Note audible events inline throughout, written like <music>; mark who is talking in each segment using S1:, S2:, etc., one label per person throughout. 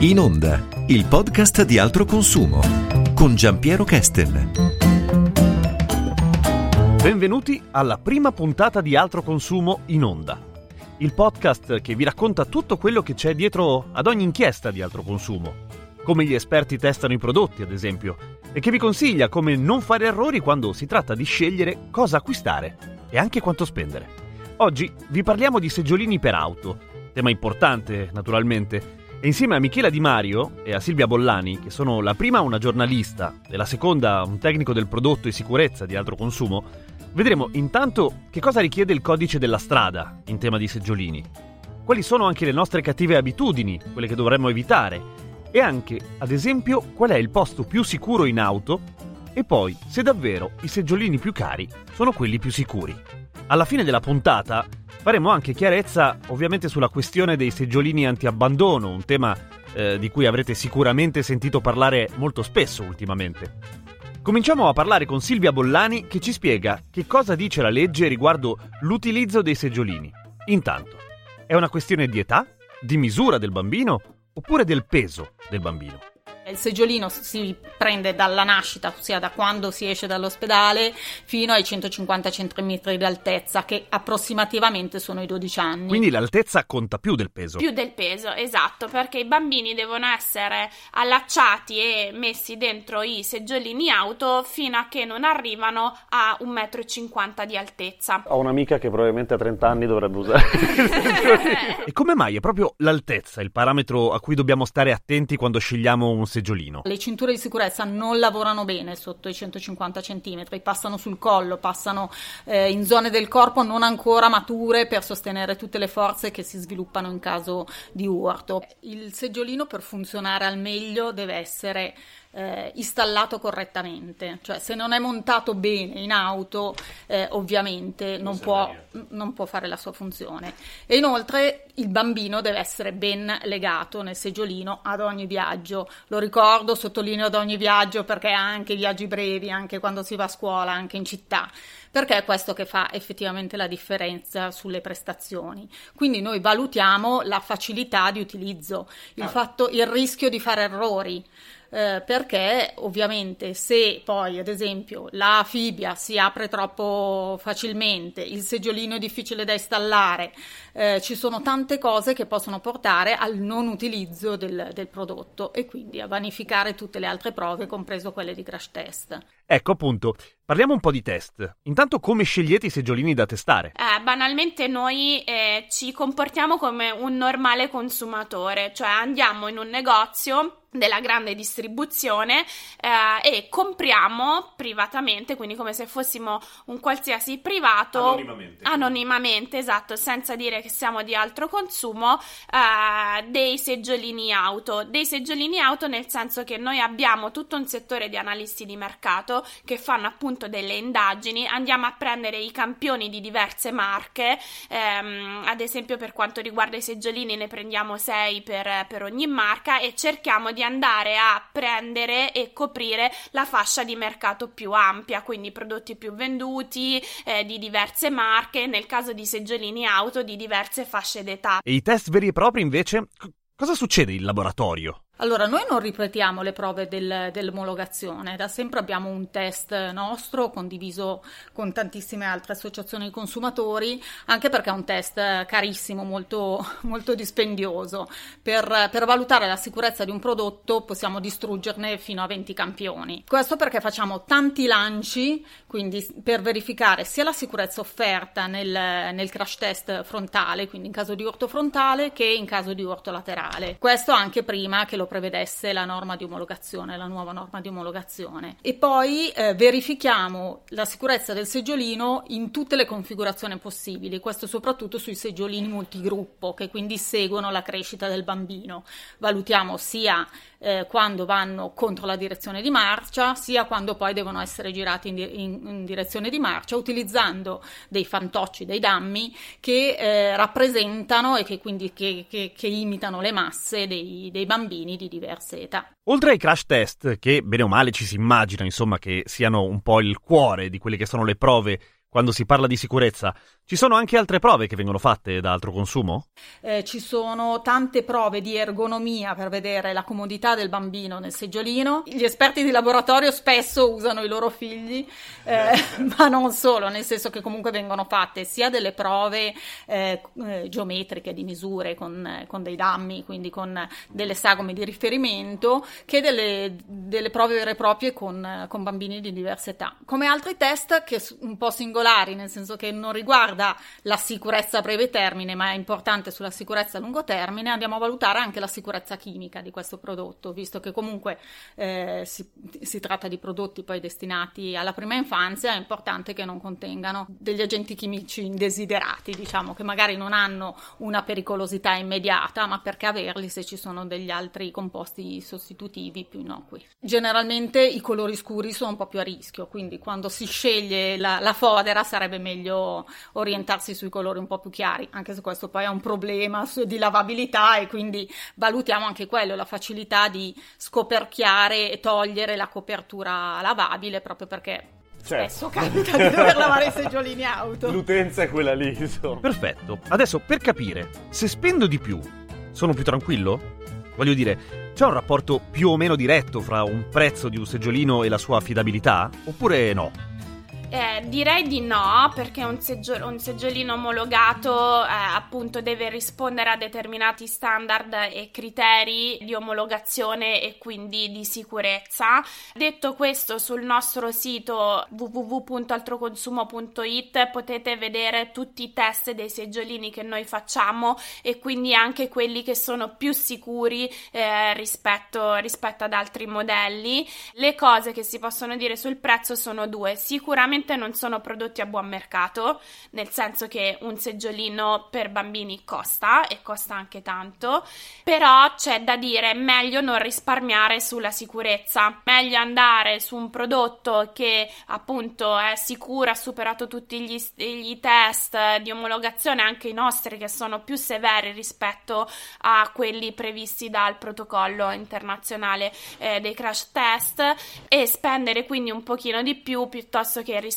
S1: In Onda, il podcast di altro consumo con Giampiero Kesten.
S2: Benvenuti alla prima puntata di Altro Consumo in Onda. Il podcast che vi racconta tutto quello che c'è dietro ad ogni inchiesta di altro consumo. Come gli esperti testano i prodotti, ad esempio, e che vi consiglia come non fare errori quando si tratta di scegliere cosa acquistare e anche quanto spendere. Oggi vi parliamo di seggiolini per auto, tema importante naturalmente, e insieme a Michela Di Mario e a Silvia Bollani, che sono la prima una giornalista e la seconda un tecnico del prodotto e sicurezza di altro consumo, vedremo intanto che cosa richiede il codice della strada in tema di seggiolini, quali sono anche le nostre cattive abitudini, quelle che dovremmo evitare, e anche, ad esempio, qual è il posto più sicuro in auto? E poi se davvero i seggiolini più cari sono quelli più sicuri. Alla fine della puntata Faremo anche chiarezza ovviamente sulla questione dei seggiolini anti-abbandono, un tema eh, di cui avrete sicuramente sentito parlare molto spesso ultimamente. Cominciamo a parlare con Silvia Bollani che ci spiega che cosa dice la legge riguardo l'utilizzo dei seggiolini. Intanto, è una questione di età, di misura del bambino oppure del peso del bambino?
S3: Il seggiolino si prende dalla nascita, ossia da quando si esce dall'ospedale, fino ai 150 cm di altezza, che approssimativamente sono i 12 anni.
S2: Quindi l'altezza conta più del peso?
S4: Più del peso, esatto, perché i bambini devono essere allacciati e messi dentro i seggiolini auto fino a che non arrivano a 1,50 m di altezza.
S5: Ho un'amica che probabilmente a 30 anni dovrebbe usare. <laughs>
S2: e come mai è proprio l'altezza il parametro a cui dobbiamo stare attenti quando scegliamo un seggiolino? Seggiolino.
S3: Le cinture di sicurezza non lavorano bene sotto i 150 cm, passano sul collo, passano eh, in zone del corpo non ancora mature per sostenere tutte le forze che si sviluppano in caso di urto. Il seggiolino per funzionare al meglio deve essere eh, installato correttamente, cioè se non è montato bene in auto eh, ovviamente non può, non può, fare la sua funzione. E inoltre il bambino deve essere ben legato nel seggiolino ad ogni viaggio, lo ricordo, sottolineo ad ogni viaggio perché anche i viaggi brevi, anche quando si va a scuola, anche in città perché è questo che fa effettivamente la differenza sulle prestazioni. Quindi noi valutiamo la facilità di utilizzo, il, ah. fatto, il rischio di fare errori eh, perché ovviamente se poi ad esempio la fibbia si apre troppo facilmente, il seggiolino è difficile da installare, eh, ci sono tante cose che possono portare al non utilizzo del, del prodotto e quindi a vanificare tutte le altre prove, compreso quelle di crash test.
S2: Ecco appunto, parliamo un po' di test. Intanto come scegliete i seggiolini da testare?
S4: Eh, banalmente noi eh, ci comportiamo come un normale consumatore, cioè andiamo in un negozio della grande distribuzione eh, e compriamo privatamente, quindi come se fossimo un qualsiasi privato.
S2: Anonimamente,
S4: anonimamente esatto, senza dire che siamo di altro consumo, eh, dei seggiolini auto, dei seggiolini auto nel senso che noi abbiamo tutto un settore di analisti di mercato che fanno appunto delle indagini, andiamo a prendere i campioni di diverse marche, ehm, ad esempio per quanto riguarda i seggiolini ne prendiamo 6 per, per ogni marca e cerchiamo di andare a prendere e coprire la fascia di mercato più ampia, quindi prodotti più venduti eh, di diverse marche, nel caso di seggiolini auto di diverse fasce d'età.
S2: E i test veri e propri invece, c- cosa succede in laboratorio?
S3: Allora, noi non ripetiamo le prove del, dell'omologazione, da sempre abbiamo un test nostro condiviso con tantissime altre associazioni di consumatori, anche perché è un test carissimo, molto, molto dispendioso. Per, per, valutare la sicurezza di un prodotto possiamo distruggerne fino a 20 campioni. Questo perché facciamo tanti lanci, quindi per verificare sia la sicurezza offerta nel, nel crash test frontale, quindi in caso di urto frontale, che in caso di urto laterale. Questo anche prima che lo prevedesse la norma di omologazione, la nuova norma di omologazione. E poi eh, verifichiamo la sicurezza del seggiolino in tutte le configurazioni possibili, questo soprattutto sui seggiolini multigruppo che quindi seguono la crescita del bambino. Valutiamo sia eh, quando vanno contro la direzione di marcia, sia quando poi devono essere girati in, in, in direzione di marcia, utilizzando dei fantocci, dei dammi che eh, rappresentano e che quindi che, che, che imitano le masse dei, dei bambini di diverse età.
S2: Oltre ai crash test, che bene o male ci si immagina, insomma, che siano un po' il cuore di quelle che sono le prove quando si parla di sicurezza, ci sono anche altre prove che vengono fatte da altro consumo?
S3: Eh, ci sono tante prove di ergonomia per vedere la comodità del bambino nel seggiolino. Gli esperti di laboratorio spesso usano i loro figli, eh, <laughs> ma non solo, nel senso che comunque vengono fatte sia delle prove eh, eh geometriche di misure con, con, dei dammi, quindi con delle sagome di riferimento, che delle, delle prove vere e proprie con, con bambini di diverse età. Come altri test che un po' singolari, nel senso che non riguarda la sicurezza a breve termine, ma è importante sulla sicurezza a lungo termine, andiamo a valutare anche la sicurezza chimica di questo prodotto, visto che comunque eh, si, si, tratta di prodotti poi destinati alla prima infanzia, è importante che non contengano degli agenti chimici indesiderati, diciamo, che magari non hanno una pericolosità immediata, ma perché averli se ci sono degli altri composti sostitutivi più innocui. Generalmente i colori scuri sono un po' più a rischio, quindi quando si sceglie la, la fodera sarebbe meglio orientarsi sui colori un po' più chiari, anche se questo poi è un problema di lavabilità e quindi valutiamo anche quello, la facilità di scoperchiare e togliere la copertura lavabile proprio perché Certo. Spesso capita di dover lavare i seggiolini auto.
S5: L'utenza è quella lì. Insomma.
S2: Perfetto. Adesso per capire, se spendo di più, sono più tranquillo? Voglio dire, c'è un rapporto più o meno diretto fra un prezzo di un seggiolino e la sua affidabilità? Oppure no?
S4: Eh, direi di no, perché un, seggio- un seggiolino omologato eh, appunto deve rispondere a determinati standard e criteri di omologazione e quindi di sicurezza. Detto questo, sul nostro sito www.altroconsumo.it potete vedere tutti i test dei seggiolini che noi facciamo e quindi anche quelli che sono più sicuri eh, rispetto, rispetto ad altri modelli. Le cose che si possono dire sul prezzo sono due. Sicuramente sicuramente non sono prodotti a buon mercato, nel senso che un seggiolino per bambini costa e costa anche tanto, però c'è da dire meglio non risparmiare sulla sicurezza, meglio andare su un prodotto che appunto è sicuro, ha superato tutti gli, gli test di omologazione, anche i nostri che sono più severi rispetto a quelli previsti dal protocollo internazionale eh, dei crash test e spendere quindi un pochino di più piuttosto che risparmiare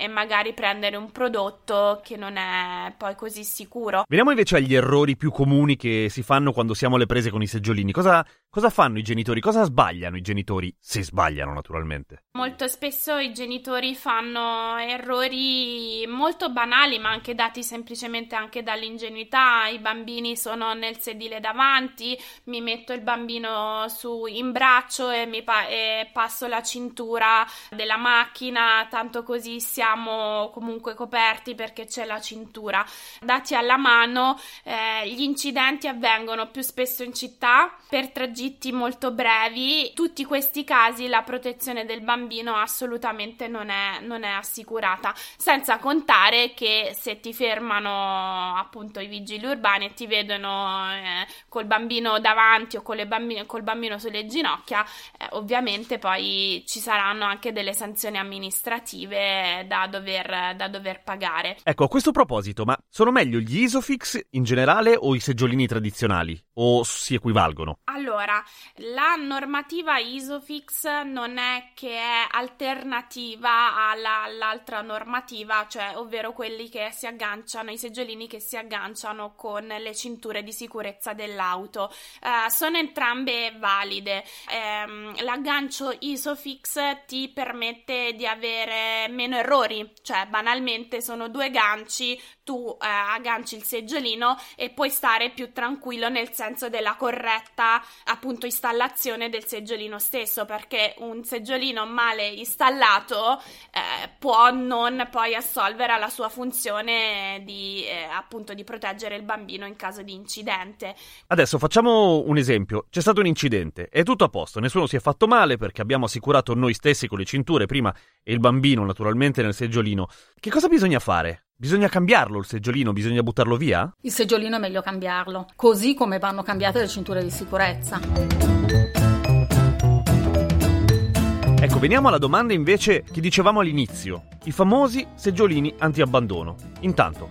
S4: e magari prendere un prodotto che non è poi così sicuro.
S2: Veniamo invece agli errori più comuni che si fanno quando siamo alle prese con i seggiolini. Cosa, cosa fanno i genitori? Cosa sbagliano i genitori? Se sbagliano, naturalmente.
S4: Molto spesso i genitori fanno errori molto banali, ma anche dati semplicemente anche dall'ingenuità. I bambini sono nel sedile davanti, mi metto il bambino su in braccio e, mi pa- e passo la cintura della macchina tanto così siamo comunque coperti perché c'è la cintura. Dati alla mano, eh, gli incidenti avvengono più spesso in città per tragitti molto brevi. Tutti questi casi la protezione del bambino assolutamente non è, non è assicurata, senza contare che se ti fermano appunto i vigili urbani e ti vedono eh, col bambino davanti o con le bambine, col bambino sulle ginocchia, eh, ovviamente poi ci saranno anche delle sanzioni amministrative amministrative da dover, da dover pagare.
S2: Ecco, a questo proposito, ma sono meglio gli Isofix in generale o i seggiolini tradizionali? O si equivalgono?
S4: Allora, la normativa Isofix non è che è alternativa alla, all'altra normativa, cioè ovvero quelli che si agganciano, i seggiolini che si agganciano con le cinture di sicurezza dell'auto. Uh, sono entrambe valide. Um, l'aggancio Isofix ti permette di avere meno errori, cioè banalmente sono due ganci, tu eh, agganci il seggiolino e puoi stare più tranquillo nel senso della corretta appunto installazione del seggiolino stesso, perché un seggiolino male installato eh, può non poi assolvere alla sua funzione di eh, appunto di proteggere il bambino in caso di incidente.
S2: Adesso facciamo un esempio, c'è stato un incidente, è tutto a posto, nessuno si è fatto male perché abbiamo assicurato noi stessi con le cinture prima e il bambino naturalmente nel seggiolino. Che cosa bisogna fare? Bisogna cambiarlo il seggiolino, bisogna buttarlo via?
S3: Il seggiolino è meglio cambiarlo, così come vanno cambiate le cinture di sicurezza.
S2: Ecco, veniamo alla domanda invece che dicevamo all'inizio, i famosi seggiolini anti-abbandono. Intanto,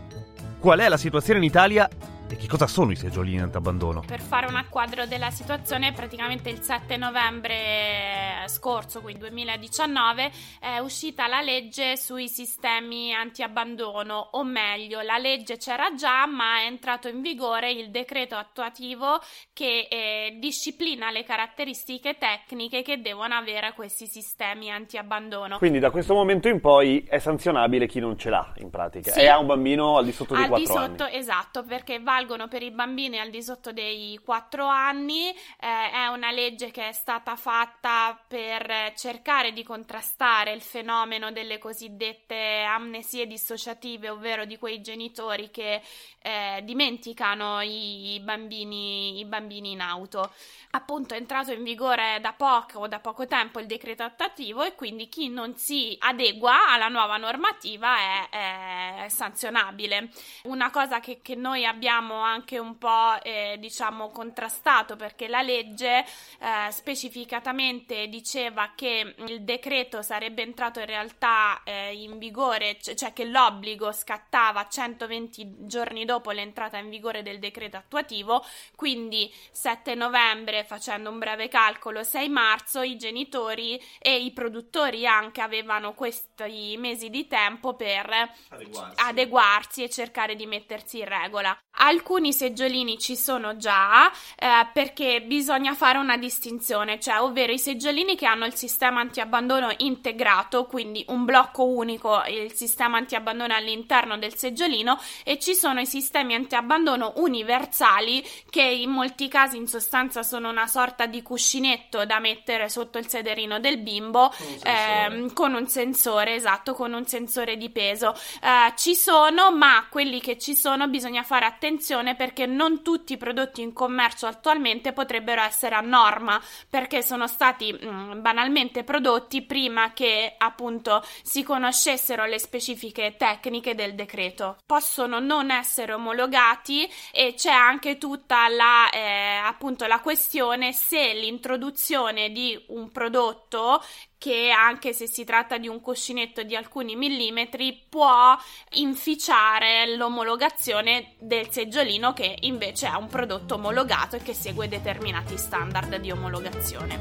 S2: qual è la situazione in Italia E che cosa sono i seggiolini antiabbandono?
S4: Per fare un quadro della situazione, praticamente il 7 novembre scorso, quindi 2019, è uscita la legge sui sistemi antiabbandono, o meglio, la legge c'era già, ma è entrato in vigore il decreto attuativo che eh, disciplina le caratteristiche tecniche che devono avere questi sistemi antiabbandono.
S5: Quindi da questo momento in poi è sanzionabile chi non ce l'ha, in pratica.
S4: Sì.
S5: E ha un bambino al di sotto dei
S4: al
S5: 4
S4: di sotto,
S5: anni.
S4: esatto, perché valgono per i bambini al di sotto dei 4 anni. eh, è una legge che è stata fatta per cercare di contrastare il fenomeno delle cosiddette amnesie dissociative, ovvero di quei genitori che eh, dimenticano i, bambini, i bambini in auto. Appunto è entrato in vigore da poco o da poco tempo il decreto attuativo e quindi chi non si adegua alla nuova normativa è, è sanzionabile. Una cosa che, che noi abbiamo anche un po' eh, diciamo contrastato perché la legge eh, specificatamente diceva che il decreto sarebbe entrato in realtà eh, in vigore, cioè che l'obbligo scattava 120 giorni dopo l'entrata in vigore del decreto attuativo, quindi 7 novembre facendo un breve calcolo 6 marzo i genitori e i produttori anche avevano questi mesi di tempo per
S6: Adeguarsi.
S4: adeguarsi e cercare di mettersi in regola. Alcuni seggiolini ci sono già eh, perché bisogna fare una distinzione, cioè ovvero i seggiolini che hanno il sistema antiabbandono integrato, quindi un blocco unico, il sistema antiabbandono all'interno del seggiolino e ci sono i sistemi antiabbandono universali che in molti casi in sostanza sono una sorta di cuscinetto da mettere sotto il sederino del bimbo
S6: Con un sensore.
S4: ehm, con un sensore, esatto, con un sensore di peso. Eh, ci sono, ma quelli che ci sono bisogna fare attenzione perché non tutti i prodotti in commercio attualmente potrebbero essere a norma perché sono stati mm, banalmente prodotti prima che appunto si conoscessero le specifiche tecniche del decreto. Possono non essere omologati e c'è anche tutta la eh, appunto la questione se l'introduzione di un prodotto che anche se si tratta di un cuscinetto di alcuni millimetri può inficiare l'omologazione del seggiolino che invece è un prodotto omologato e che segue determinati standard di omologazione.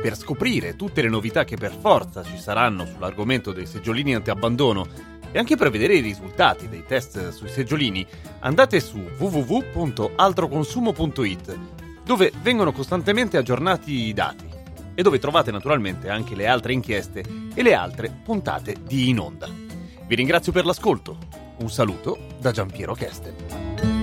S2: Per scoprire tutte le novità che per forza ci saranno sull'argomento dei seggiolini antiabbandono e anche per vedere i risultati dei test sui seggiolini, andate su www.altroconsumo.it, dove vengono costantemente aggiornati i dati e dove trovate naturalmente anche le altre inchieste e le altre puntate di In Onda. Vi ringrazio per l'ascolto. Un saluto da Giampiero Cheste.